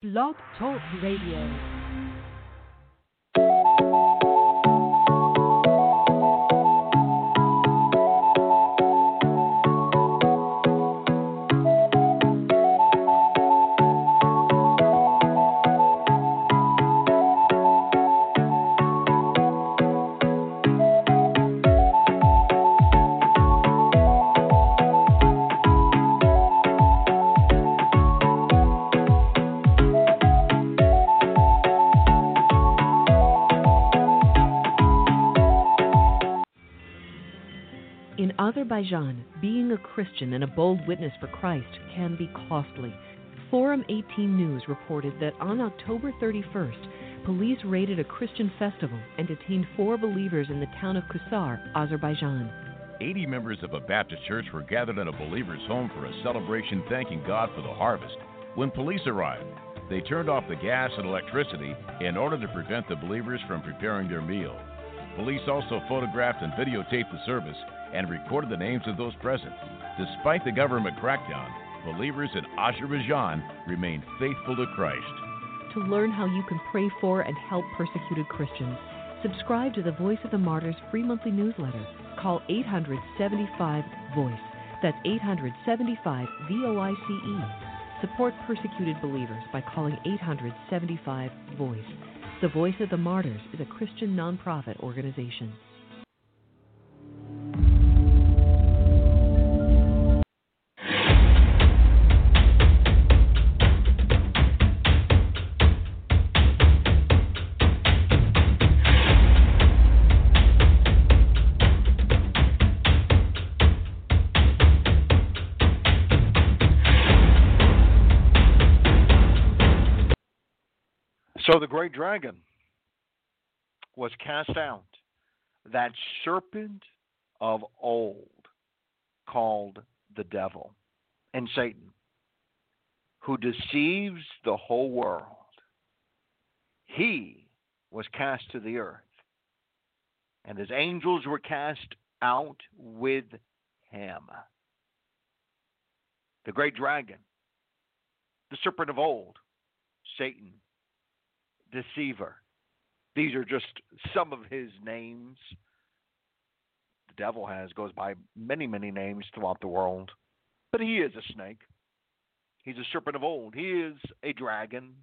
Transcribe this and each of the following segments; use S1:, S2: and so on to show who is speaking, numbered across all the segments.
S1: Blog Talk Radio. Azerbaijan, being a Christian and a bold witness for Christ can be costly. Forum 18 News reported that on October 31st, police raided a Christian festival and detained four believers in the town of Kusar, Azerbaijan.
S2: 80 members of a Baptist church were gathered at a believer's home for a celebration thanking God for the harvest. When police arrived, they turned off the gas and electricity in order to prevent the believers from preparing their meal. Police also photographed and videotaped the service and recorded the names of those present. Despite the government crackdown, believers in Azerbaijan remain faithful to Christ.
S1: To learn how you can pray for and help persecuted Christians, subscribe to the Voice of the Martyrs free monthly newsletter. Call 875 VOICE. That's 875 V O I C E. Support persecuted believers by calling 875 VOICE. The Voice of the Martyrs is a Christian nonprofit organization.
S3: So the great dragon was cast out, that serpent of old called the devil and Satan, who deceives the whole world. He was cast to the earth, and his angels were cast out with him. The great dragon, the serpent of old, Satan, deceiver. These are just some of his names. The devil has goes by many, many names throughout the world. But he is a snake. He's a serpent of old. He is a dragon.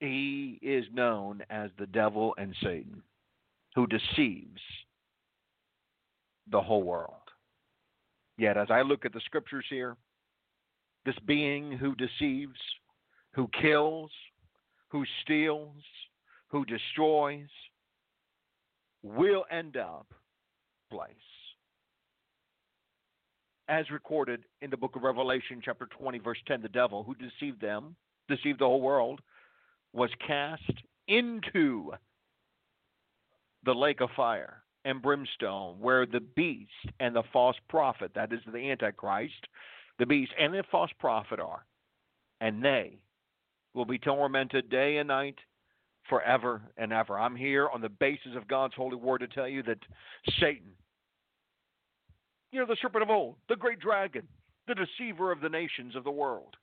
S3: He is known as the devil and Satan, who deceives the whole world. Yet, as I look at the scriptures here, this being who deceives, who kills, who steals, who destroys, will end up place. As recorded in the book of Revelation, chapter 20, verse 10, the devil who deceived them, deceived the whole world, was cast into the lake of fire and brimstone, where the beast and the false prophet, that is the Antichrist, the beast and the false prophet are. And they will be tormented day and night forever and ever. I'm here on the basis of God's holy word to tell you that Satan, you know, the serpent of old, the great dragon, the deceiver of the nations of the world,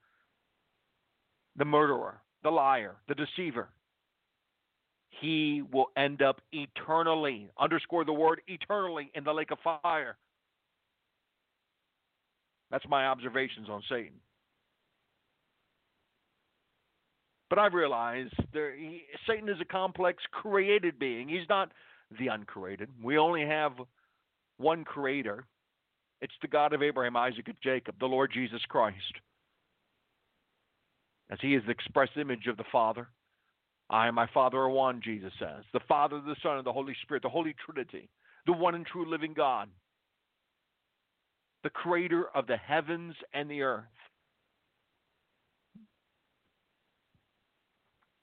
S3: the murderer, the liar, the deceiver, he will end up eternally, underscore the word eternally, in the lake of fire. That's my observations on Satan. But I realize there, he, Satan is a complex created being. He's not the uncreated. We only have one creator. It's the God of Abraham, Isaac, and Jacob, the Lord Jesus Christ. As he is the express image of the Father. I and my Father are one, Jesus says. The Father, the Son, and the Holy Spirit, the Holy Trinity, the one and true living God, the creator of the heavens and the earth.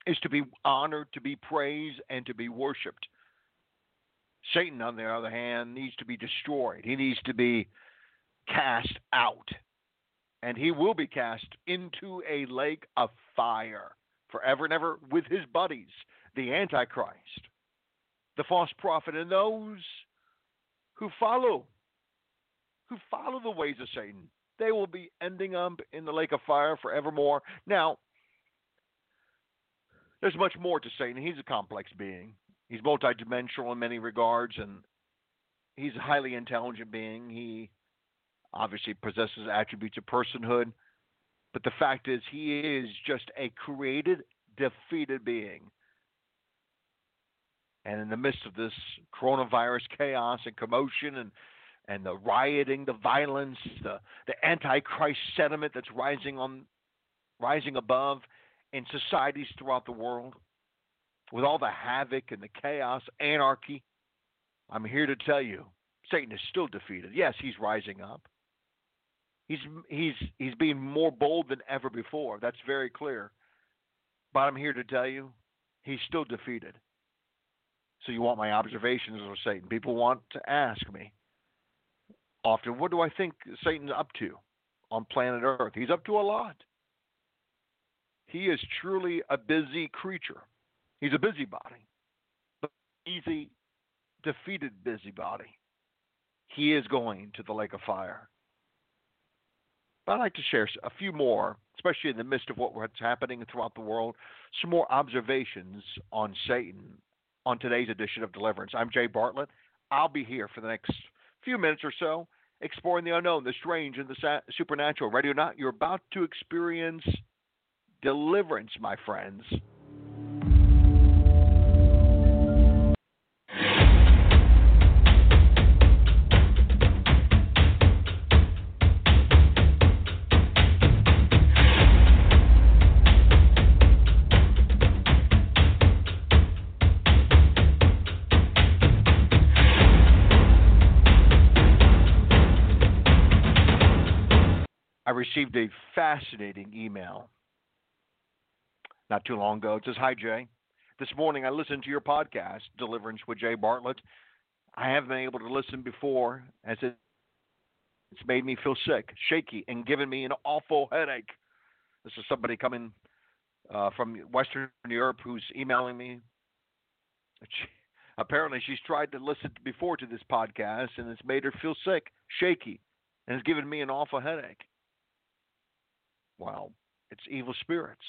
S3: Is to be honored, to be praised, and to be worshiped. Satan, on the other hand, needs to be destroyed. He needs to be cast out. And he will be cast into a lake of fire forever and ever with his buddies, the Antichrist, the false prophet, and those who follow, who follow the ways of Satan, they will be ending up in the lake of fire forevermore. Now, there's much more to Satan. He's a complex being. He's multidimensional in many regards, and he's a highly intelligent being. He obviously possesses attributes of personhood, but the fact is, he is just a created, defeated being. And in the midst of this coronavirus chaos and commotion and and the rioting, the violence, the, the antichrist sentiment that's rising on rising above in societies throughout the world, with all the havoc and the chaos, anarchy, I'm here to tell you, Satan is still defeated. Yes, he's rising up. He's he's he's being more bold than ever before. That's very clear. But I'm here to tell you, he's still defeated. So you want my observations of Satan? People want to ask me often, what do I think Satan's up to on planet Earth? He's up to a lot. He is truly a busy creature. He's a busybody, but easy, defeated busybody. He is going to the lake of fire. But I'd like to share a few more, especially in the midst of what's happening throughout the world, some more observations on Satan on today's edition of Deliverance. I'm Jay Bartlett. I'll be here for the next few minutes or so, exploring the unknown, the strange, and the supernatural. Ready or not, you're about to experience deliverance, my friends. I received a fascinating email not too long ago. It says, Hi, Jay. This morning I listened to your podcast, Deliverance with Jay Bartlett. I haven't been able to listen before as it, it's made me feel sick, shaky, and given me an awful headache. This is somebody coming uh, from Western Europe who's emailing me. She, apparently, she's tried to listen before to this podcast, and it's made her feel sick, shaky, and has given me an awful headache. Well, it's evil spirits.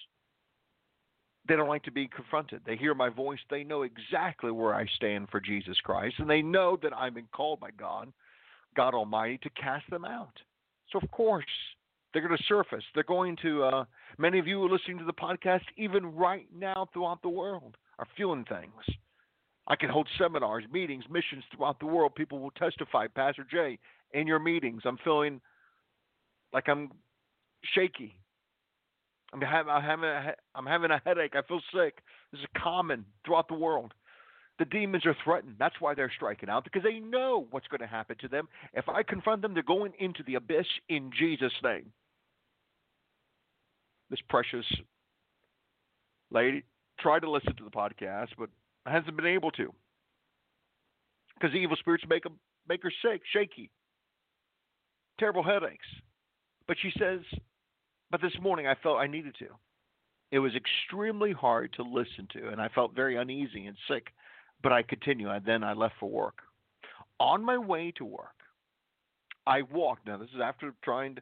S3: They don't like to be confronted. They hear my voice. They know exactly where I stand for Jesus Christ, and they know that I've been called by God, God Almighty, to cast them out. So, of course, they're going to surface. They're going to, uh, many of you are listening to the podcast, even right now throughout the world, are feeling things. I can hold seminars, meetings, missions throughout the world. People will testify, Pastor Jay, in your meetings, I'm feeling like I'm shaky. I'm having, a, I'm having a headache. I feel sick. This is common throughout the world. The demons are threatened. That's why they're striking out because they know what's going to happen to them. If I confront them, they're going into the abyss in Jesus' name. This precious lady tried to listen to the podcast, but hasn't been able to because the evil spirits make, them, make her sick, shaky, terrible headaches. But she says but this morning I felt I needed to. It was extremely hard to listen to, and I felt very uneasy and sick, but I continued. And then I left for work. On my way to work, I walked. Now, this is after trying to,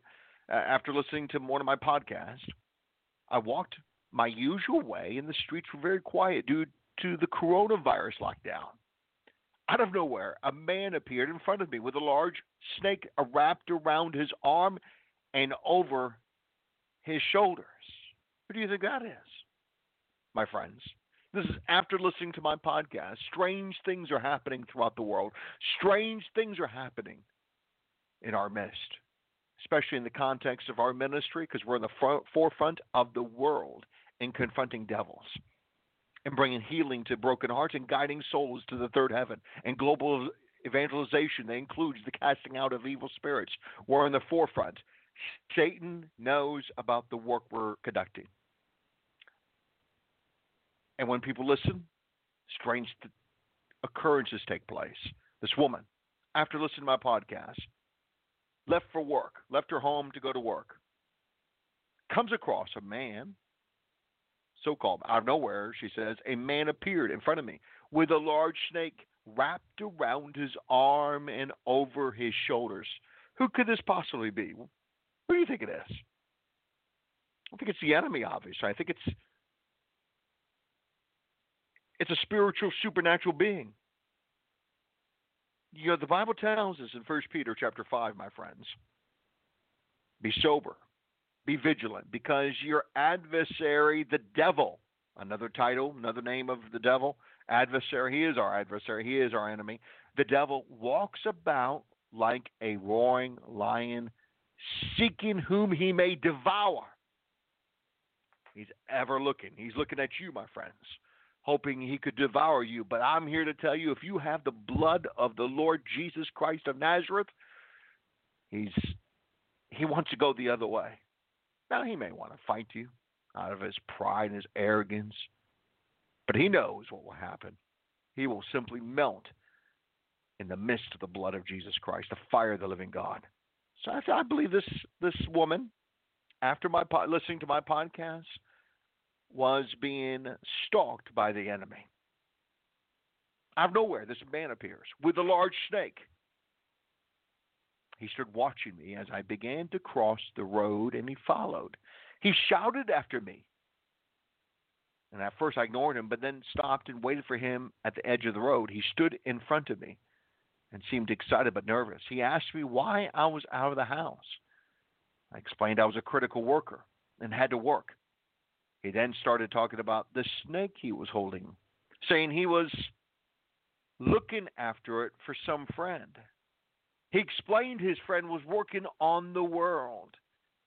S3: uh, after listening to one of my podcasts. I walked my usual way, and the streets were very quiet due to the coronavirus lockdown. Out of nowhere, a man appeared in front of me with a large snake wrapped around his arm and over his shoulders. Who do you think that is, my friends? This is after listening to my podcast. Strange things are happening throughout the world. Strange things are happening in our midst, especially in the context of our ministry, because we're in the front, forefront of the world in confronting devils and bringing healing to broken hearts and guiding souls to the third heaven and global evangelization that includes the casting out of evil spirits. We're in the forefront Satan knows about the work we're conducting. And when people listen, strange occurrences take place. This woman, after listening to my podcast, left for work, left her home to go to work, comes across a man, so called out of nowhere, she says, a man appeared in front of me with a large snake wrapped around his arm and over his shoulders. Who could this possibly be? Who do you think it is? I think it's the enemy, obviously. I think it's it's a spiritual, supernatural being. You know, the Bible tells us in First Peter chapter five, my friends, be sober, be vigilant, because your adversary, the devil, another title, another name of the devil, adversary, he is our adversary, he is our enemy. The devil walks about like a roaring lion, seeking whom he may devour. He's ever looking. He's looking at you, my friends, hoping he could devour you. But I'm here to tell you if you have the blood of the Lord Jesus Christ of Nazareth, he's he wants to go the other way. Now he may want to fight you out of his pride and his arrogance, but he knows what will happen. He will simply melt in the midst of the blood of Jesus Christ, the fire of the living God. So I, I believe this this woman, after my listening to my podcast, was being stalked by the enemy. Out of nowhere, this man appears with a large snake. He stood watching me as I began to cross the road, and he followed. He shouted after me. And at first I ignored him, but then stopped and waited for him at the edge of the road. He stood in front of me and seemed excited but nervous. He asked me why I was out of the house. I explained I was a critical worker and had to work. He then started talking about the snake he was holding, saying he was looking after it for some friend. He explained his friend was working on the world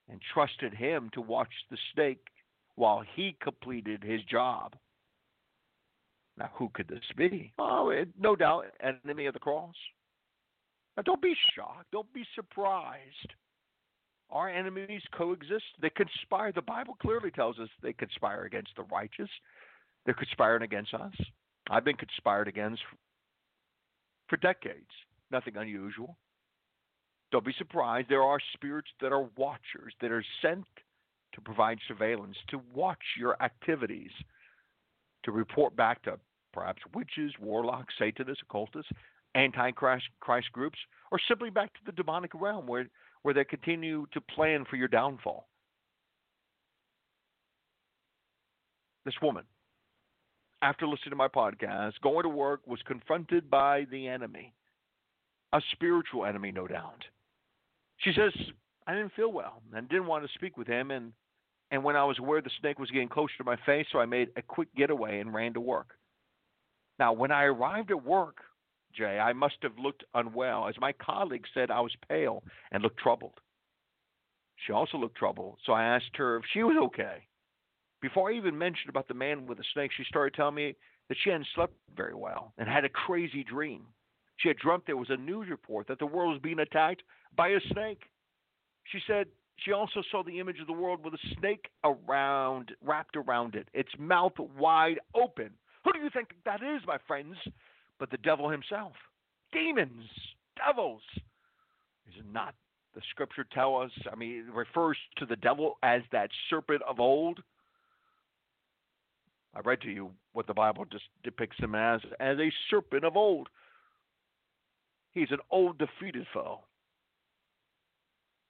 S3: and trusted him to watch the snake while he completed his job. Now, who could this be? Oh, it, no doubt, enemy of the cross. Now, don't be shocked. Don't be surprised. Our enemies coexist. They conspire. The Bible clearly tells us they conspire against the righteous. They're conspiring against us. I've been conspired against for decades. Nothing unusual. Don't be surprised. There are spirits that are watchers, that are sent to provide surveillance, to watch your activities, to report back to perhaps witches, warlocks, Satanists, occultists, anti-Christ groups, or simply back to the demonic realm where, where they continue to plan for your downfall. This woman, after listening to my podcast, going to work, was confronted by the enemy, a spiritual enemy, no doubt. She says, I didn't feel well and didn't want to speak with him. And, and when I was aware the snake was getting closer to my face, so I made a quick getaway and ran to work. Now, when I arrived at work, Jay, I must have looked unwell, as my colleague said I was pale and looked troubled. She also looked troubled, so I asked her if she was okay. Before I even mentioned about the man with the snake, she started telling me that she hadn't slept very well and had a crazy dream. She had dreamt there was a news report that the world was being attacked by a snake. She said she also saw the image of the world with a snake around, wrapped around it, its mouth wide open. Who do you think that is, my friends? But the devil himself. Demons, devils. Is it not the scripture tell us? I mean, it refers to the devil as that serpent of old. I read to you what the Bible just depicts him as as a serpent of old. He's an old defeated foe.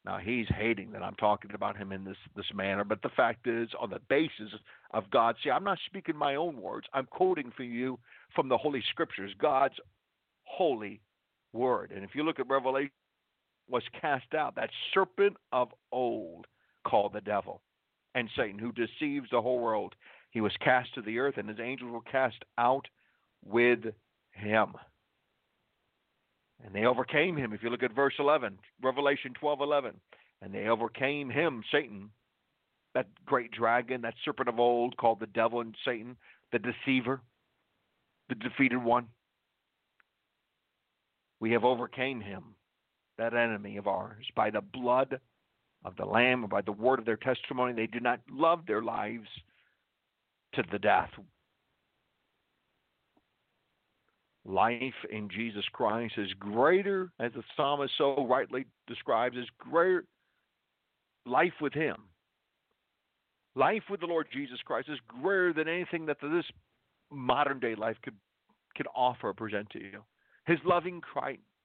S3: Now he's hating that I'm talking about him in this this manner, but the fact is, on the basis of God, see, I'm not speaking my own words. I'm quoting for you from the Holy Scriptures, God's holy word. And if you look at Revelation, was cast out that serpent of old called the devil and Satan, who deceives the whole world. He was cast to the earth, and his angels were cast out with him. And they overcame him. If you look at verse 11, Revelation 12 11. And they overcame him, Satan, that great dragon, that serpent of old called the devil and Satan, the deceiver, the defeated one. We have overcame him, that enemy of ours, by the blood of the Lamb, by the word of their testimony. They did not love their lives to the death. Life in Jesus Christ is greater, as the psalmist so rightly describes, is greater life with Him. Life with the Lord Jesus Christ is greater than anything that this modern day life could could offer or present to you. His loving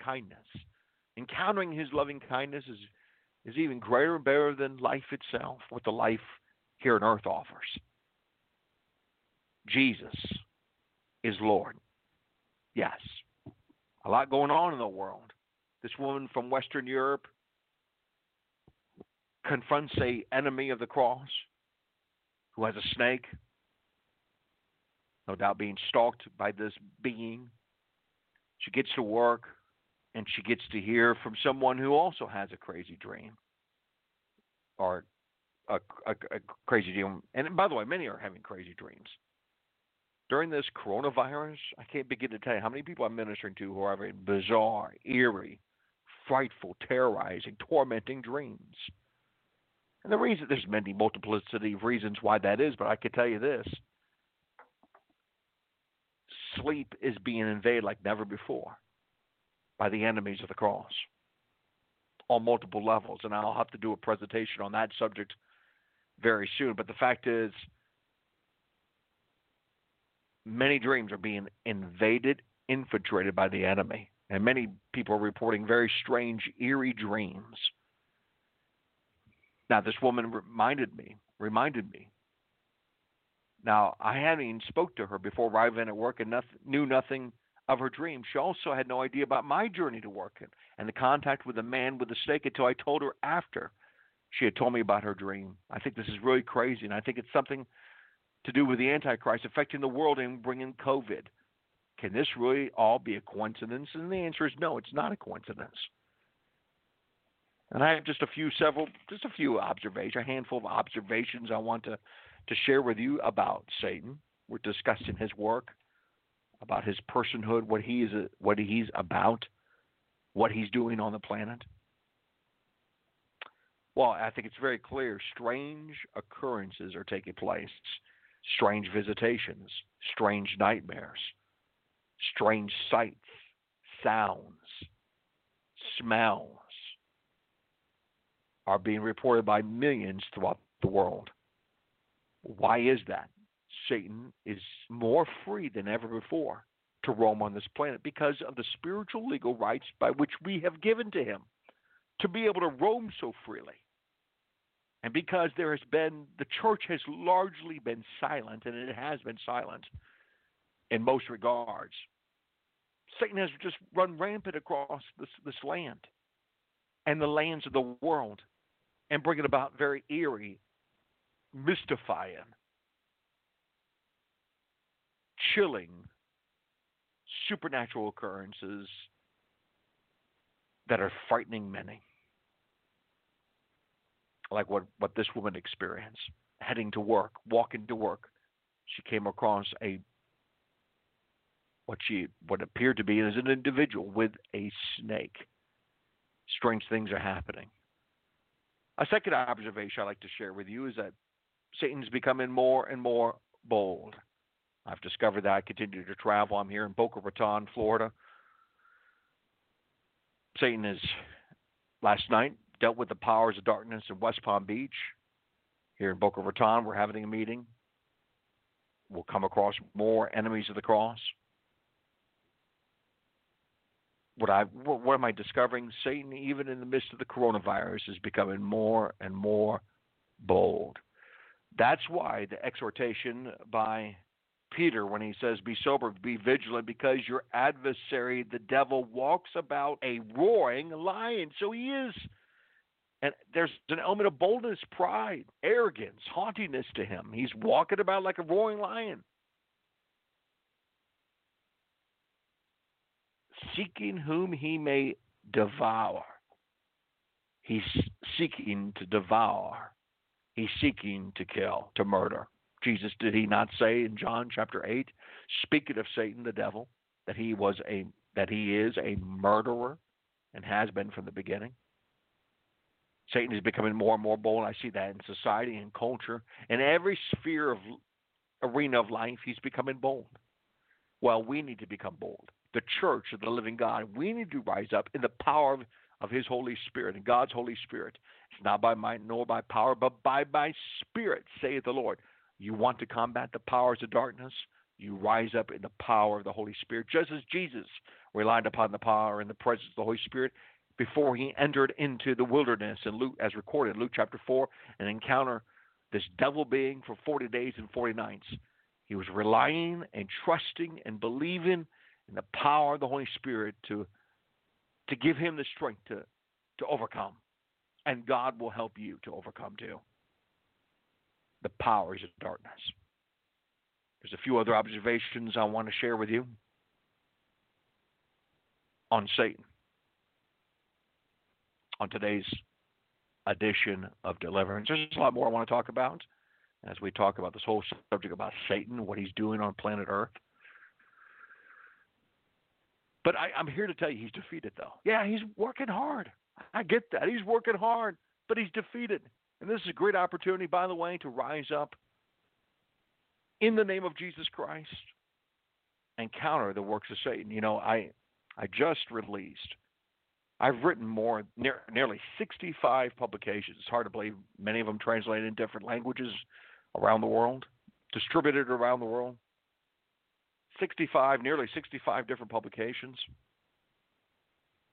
S3: kindness, encountering His loving kindness is is even greater and better than life itself, what the life here on earth offers. Jesus is Lord. Yes. A lot going on in the world. This woman from Western Europe confronts a enemy of the cross who has a snake, no doubt being stalked by this being. She gets to work and she gets to hear from someone who also has a crazy dream or a, a, a crazy dream. And by the way, many are having crazy dreams. During this coronavirus, I can't begin to tell you how many people I'm ministering to who are having bizarre, eerie, frightful, terrorizing, tormenting dreams. And the reason there's many multiplicity of reasons why that is, but I can tell you this. Sleep is being invaded like never before by the enemies of the cross on multiple levels. And I'll have to do a presentation on that subject very soon. But the fact is, many dreams are being invaded, infiltrated by the enemy. And many people are reporting very strange, eerie dreams. Now, this woman reminded me, reminded me. Now, I hadn't even spoke to her before arriving at work and nothing, knew nothing of her dream. She also had no idea about my journey to work and, and the contact with the man with the stake until I told her after she had told me about her dream. I think this is really crazy, and I think it's something to do with the Antichrist affecting the world and bringing COVID. Can this really all be a coincidence? And the answer is no, it's not a coincidence. And I have just a few, several, just a few observations, a handful of observations I want to, to share with you about Satan. We're discussing his work, about his personhood, what he is, what he's about, what he's doing on the planet. Well, I think it's very clear. Strange occurrences are taking place, strange visitations, strange nightmares, strange sights, sounds, smells are being reported by millions throughout the world. Why is that? Satan is more free than ever before to roam on this planet because of the spiritual legal rights by which we have given to him to be able to roam so freely. And because there has been, the church has largely been silent, and it has been silent in most regards. Satan has just run rampant across this, this land and the lands of the world and bringing about very eerie, mystifying, chilling, supernatural occurrences that are frightening many. Like what, what this woman experienced, heading to work, walking to work. She came across a what she what appeared to be as an individual with a snake. Strange things are happening. A second observation I'd like to share with you is that Satan's becoming more and more bold. I've discovered that I continue to travel. I'm here in Boca Raton, Florida. Satan is last night dealt with the powers of darkness in West Palm Beach. Here in Boca Raton, we're having a meeting. We'll come across more enemies of the cross what I what, what am I discovering? Satan, even in the midst of the coronavirus, is becoming more and more bold. That's why the exhortation by Peter when he says, Be sober, be vigilant, because your adversary, the devil, walks about a roaring lion. So he is. And there's an element of boldness, pride, arrogance, haughtiness to him. He's walking about like a roaring lion. seeking whom he may devour. He's seeking to devour. He's seeking to kill, to murder. Jesus, did he not say in John chapter 8, speaking of Satan the devil, that he was a that he is a murderer and has been from the beginning? Satan is becoming more and more bold. I see that in society and culture. In every sphere of arena of life, he's becoming bold. Well, we need to become bold the church of the living God. We need to rise up in the power of, of His Holy Spirit and God's Holy Spirit. It's not by might nor by power, but by my Spirit, saith the Lord. You want to combat the powers of darkness? You rise up in the power of the Holy Spirit, just as Jesus relied upon the power and the presence of the Holy Spirit. Before he entered into the wilderness, and Luke, as recorded, Luke chapter 4, and encounter this devil being for 40 days and 40 nights. He was relying and trusting and believing in the power of the Holy Spirit to, to give him the strength to, to overcome. And God will help you to overcome too. The powers of darkness. There's a few other observations I want to share with you on Satan on today's edition of Deliverance. There's a lot more I want to talk about as we talk about this whole subject about Satan, what he's doing on planet Earth. But I, I'm here to tell you he's defeated, though. Yeah, he's working hard. I get that. He's working hard, but he's defeated. And this is a great opportunity, by the way, to rise up in the name of Jesus Christ and counter the works of Satan. You know, I I just released I've written more, near, nearly 65 publications. It's hard to believe. Many of them translated in different languages around the world, distributed around the world. 65, nearly 65 different publications.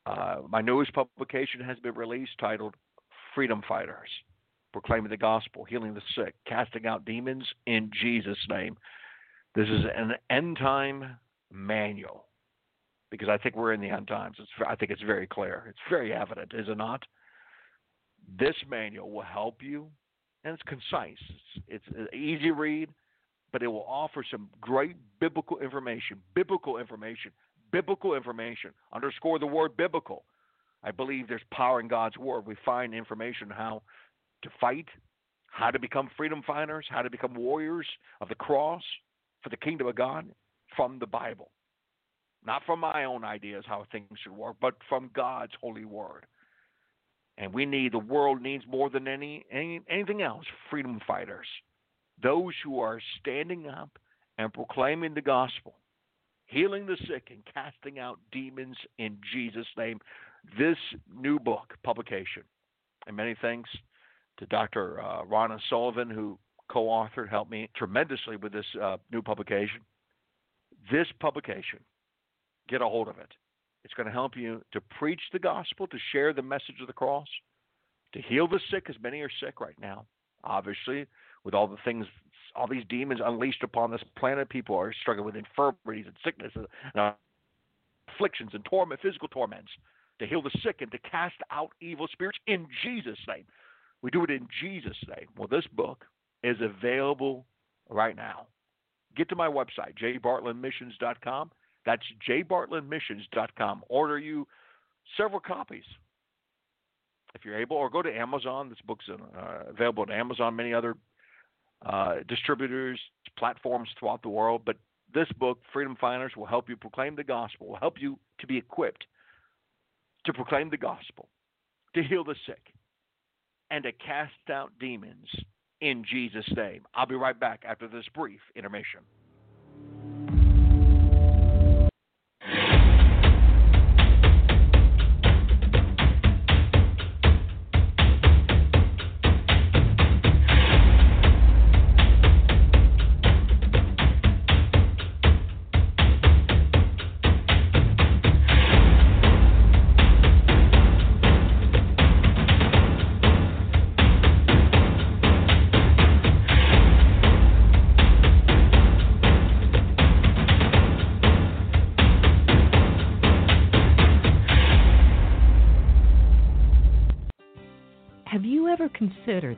S3: Uh, my newest publication has been released titled Freedom Fighters Proclaiming the Gospel, Healing the Sick, Casting Out Demons in Jesus' name. This is an end time manual because I think we're in the end times. It's, I think it's very clear. It's very evident, is it not? This manual will help you, and it's concise. It's, it's an easy read, but it will offer some great biblical information. Biblical information. Biblical information. Underscore the word biblical. I believe there's power in God's word. We find information how to fight, how to become freedom fighters, how to become warriors of the cross for the kingdom of God from the Bible. Not from my own ideas how things should work, but from God's holy word. And we need the world needs more than any, any anything else freedom fighters. Those who are standing up and proclaiming the gospel, healing the sick and casting out demons in Jesus' name. This new book publication, and many thanks to Dr. Uh, Ronna Sullivan, who co authored, helped me tremendously with this uh, new publication. This publication get a hold of it. It's going to help you to preach the gospel, to share the message of the cross, to heal the sick, as many are sick right now. Obviously, with all the things, all these demons unleashed upon this planet, people are struggling with infirmities and sicknesses and afflictions and torment, physical torments. To heal the sick and to cast out evil spirits in Jesus' name. We do it in Jesus' name. Well, this book is available right now. Get to my website, jbartlettmissions.com. That's jbartlettmissions.com. Order you several copies if you're able, or go to Amazon. This book's uh, available at Amazon, many other uh, distributors, platforms throughout the world. But this book, Freedom Fighters, will help you proclaim the gospel, will help you to be equipped to proclaim the gospel, to heal the sick, and to cast out demons in Jesus' name. I'll be right back after this brief intermission.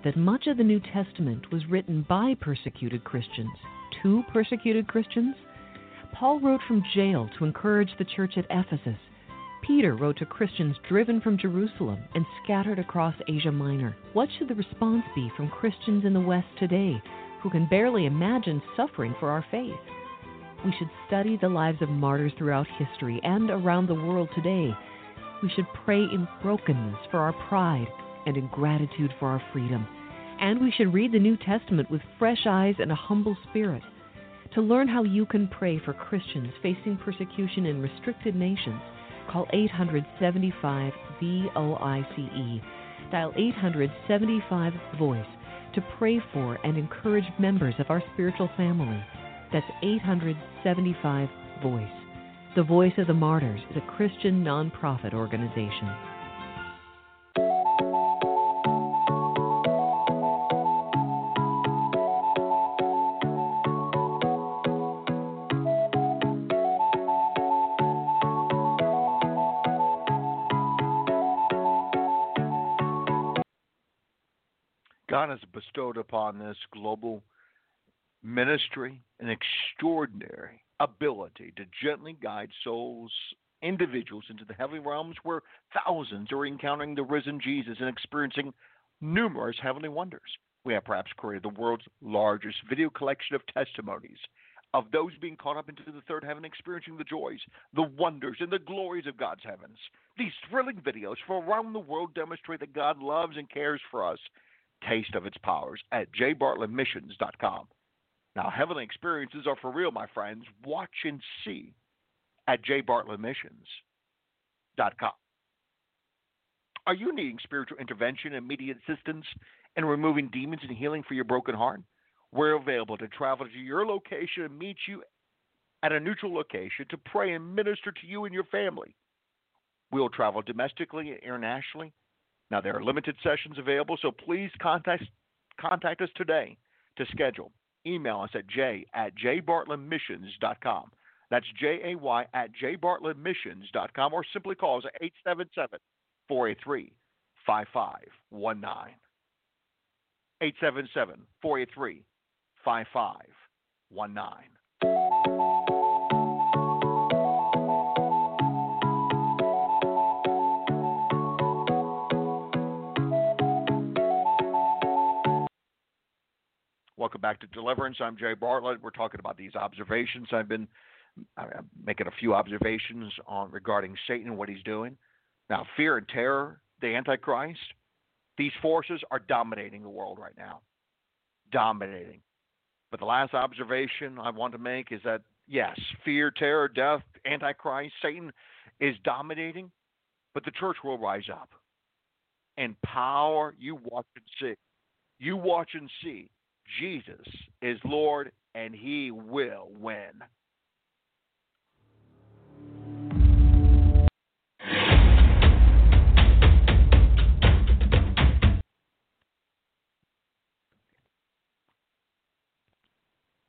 S1: That much of the New Testament was written by persecuted Christians to persecuted Christians? Paul wrote from jail to encourage the church at Ephesus. Peter wrote to Christians driven from Jerusalem and scattered across Asia Minor. What should the response be from Christians in the West today who can barely imagine suffering for our faith? We should study the lives of martyrs throughout history and around the world today. We should pray in brokenness for our pride and in gratitude for our freedom. And we should read the New Testament with fresh eyes and a humble spirit. To learn how you can pray for Christians facing persecution in restricted nations, call 875 VOICE. Dial 875 Voice to pray for and encourage members of our spiritual family. That's 875 Voice. The Voice of the Martyrs is a Christian nonprofit organization.
S3: God has bestowed upon this global ministry an extraordinary ability to gently guide souls, individuals into the heavenly realms where thousands are encountering the risen Jesus and experiencing numerous heavenly wonders. We have perhaps created the world's largest video collection of testimonies of those being caught up into the third heaven, experiencing the joys, the wonders, and the glories of God's heavens. These thrilling videos from around the world demonstrate that God loves and cares for us. Taste of its powers at jbartlettmissions.com. Now, heavenly experiences are for real, my friends. Watch and see at jbartlettmissions.com. Are you needing spiritual intervention immediate assistance in removing demons and healing for your broken heart? We're available to travel to your location and meet you at a neutral location to pray and minister to you and your family. We'll travel domestically and internationally. Now, there are limited sessions available, so please contact, contact us today to schedule. Email us at j at jbartlettmissions.com. That's J A Y at jbartlettmissions.com or simply call us at 877 483 5519. 877 483 5519. Welcome back to Deliverance. I'm Jay Bartlett. We're talking about these observations. I've been I'm making a few observations on regarding Satan and what he's doing. Now, fear and terror, the Antichrist, these forces are dominating the world right now. Dominating. But the last observation I want to make is that yes, fear, terror, death, Antichrist, Satan is dominating, but the church will rise up. And power, you watch and see. You watch and see Jesus is Lord and he will win.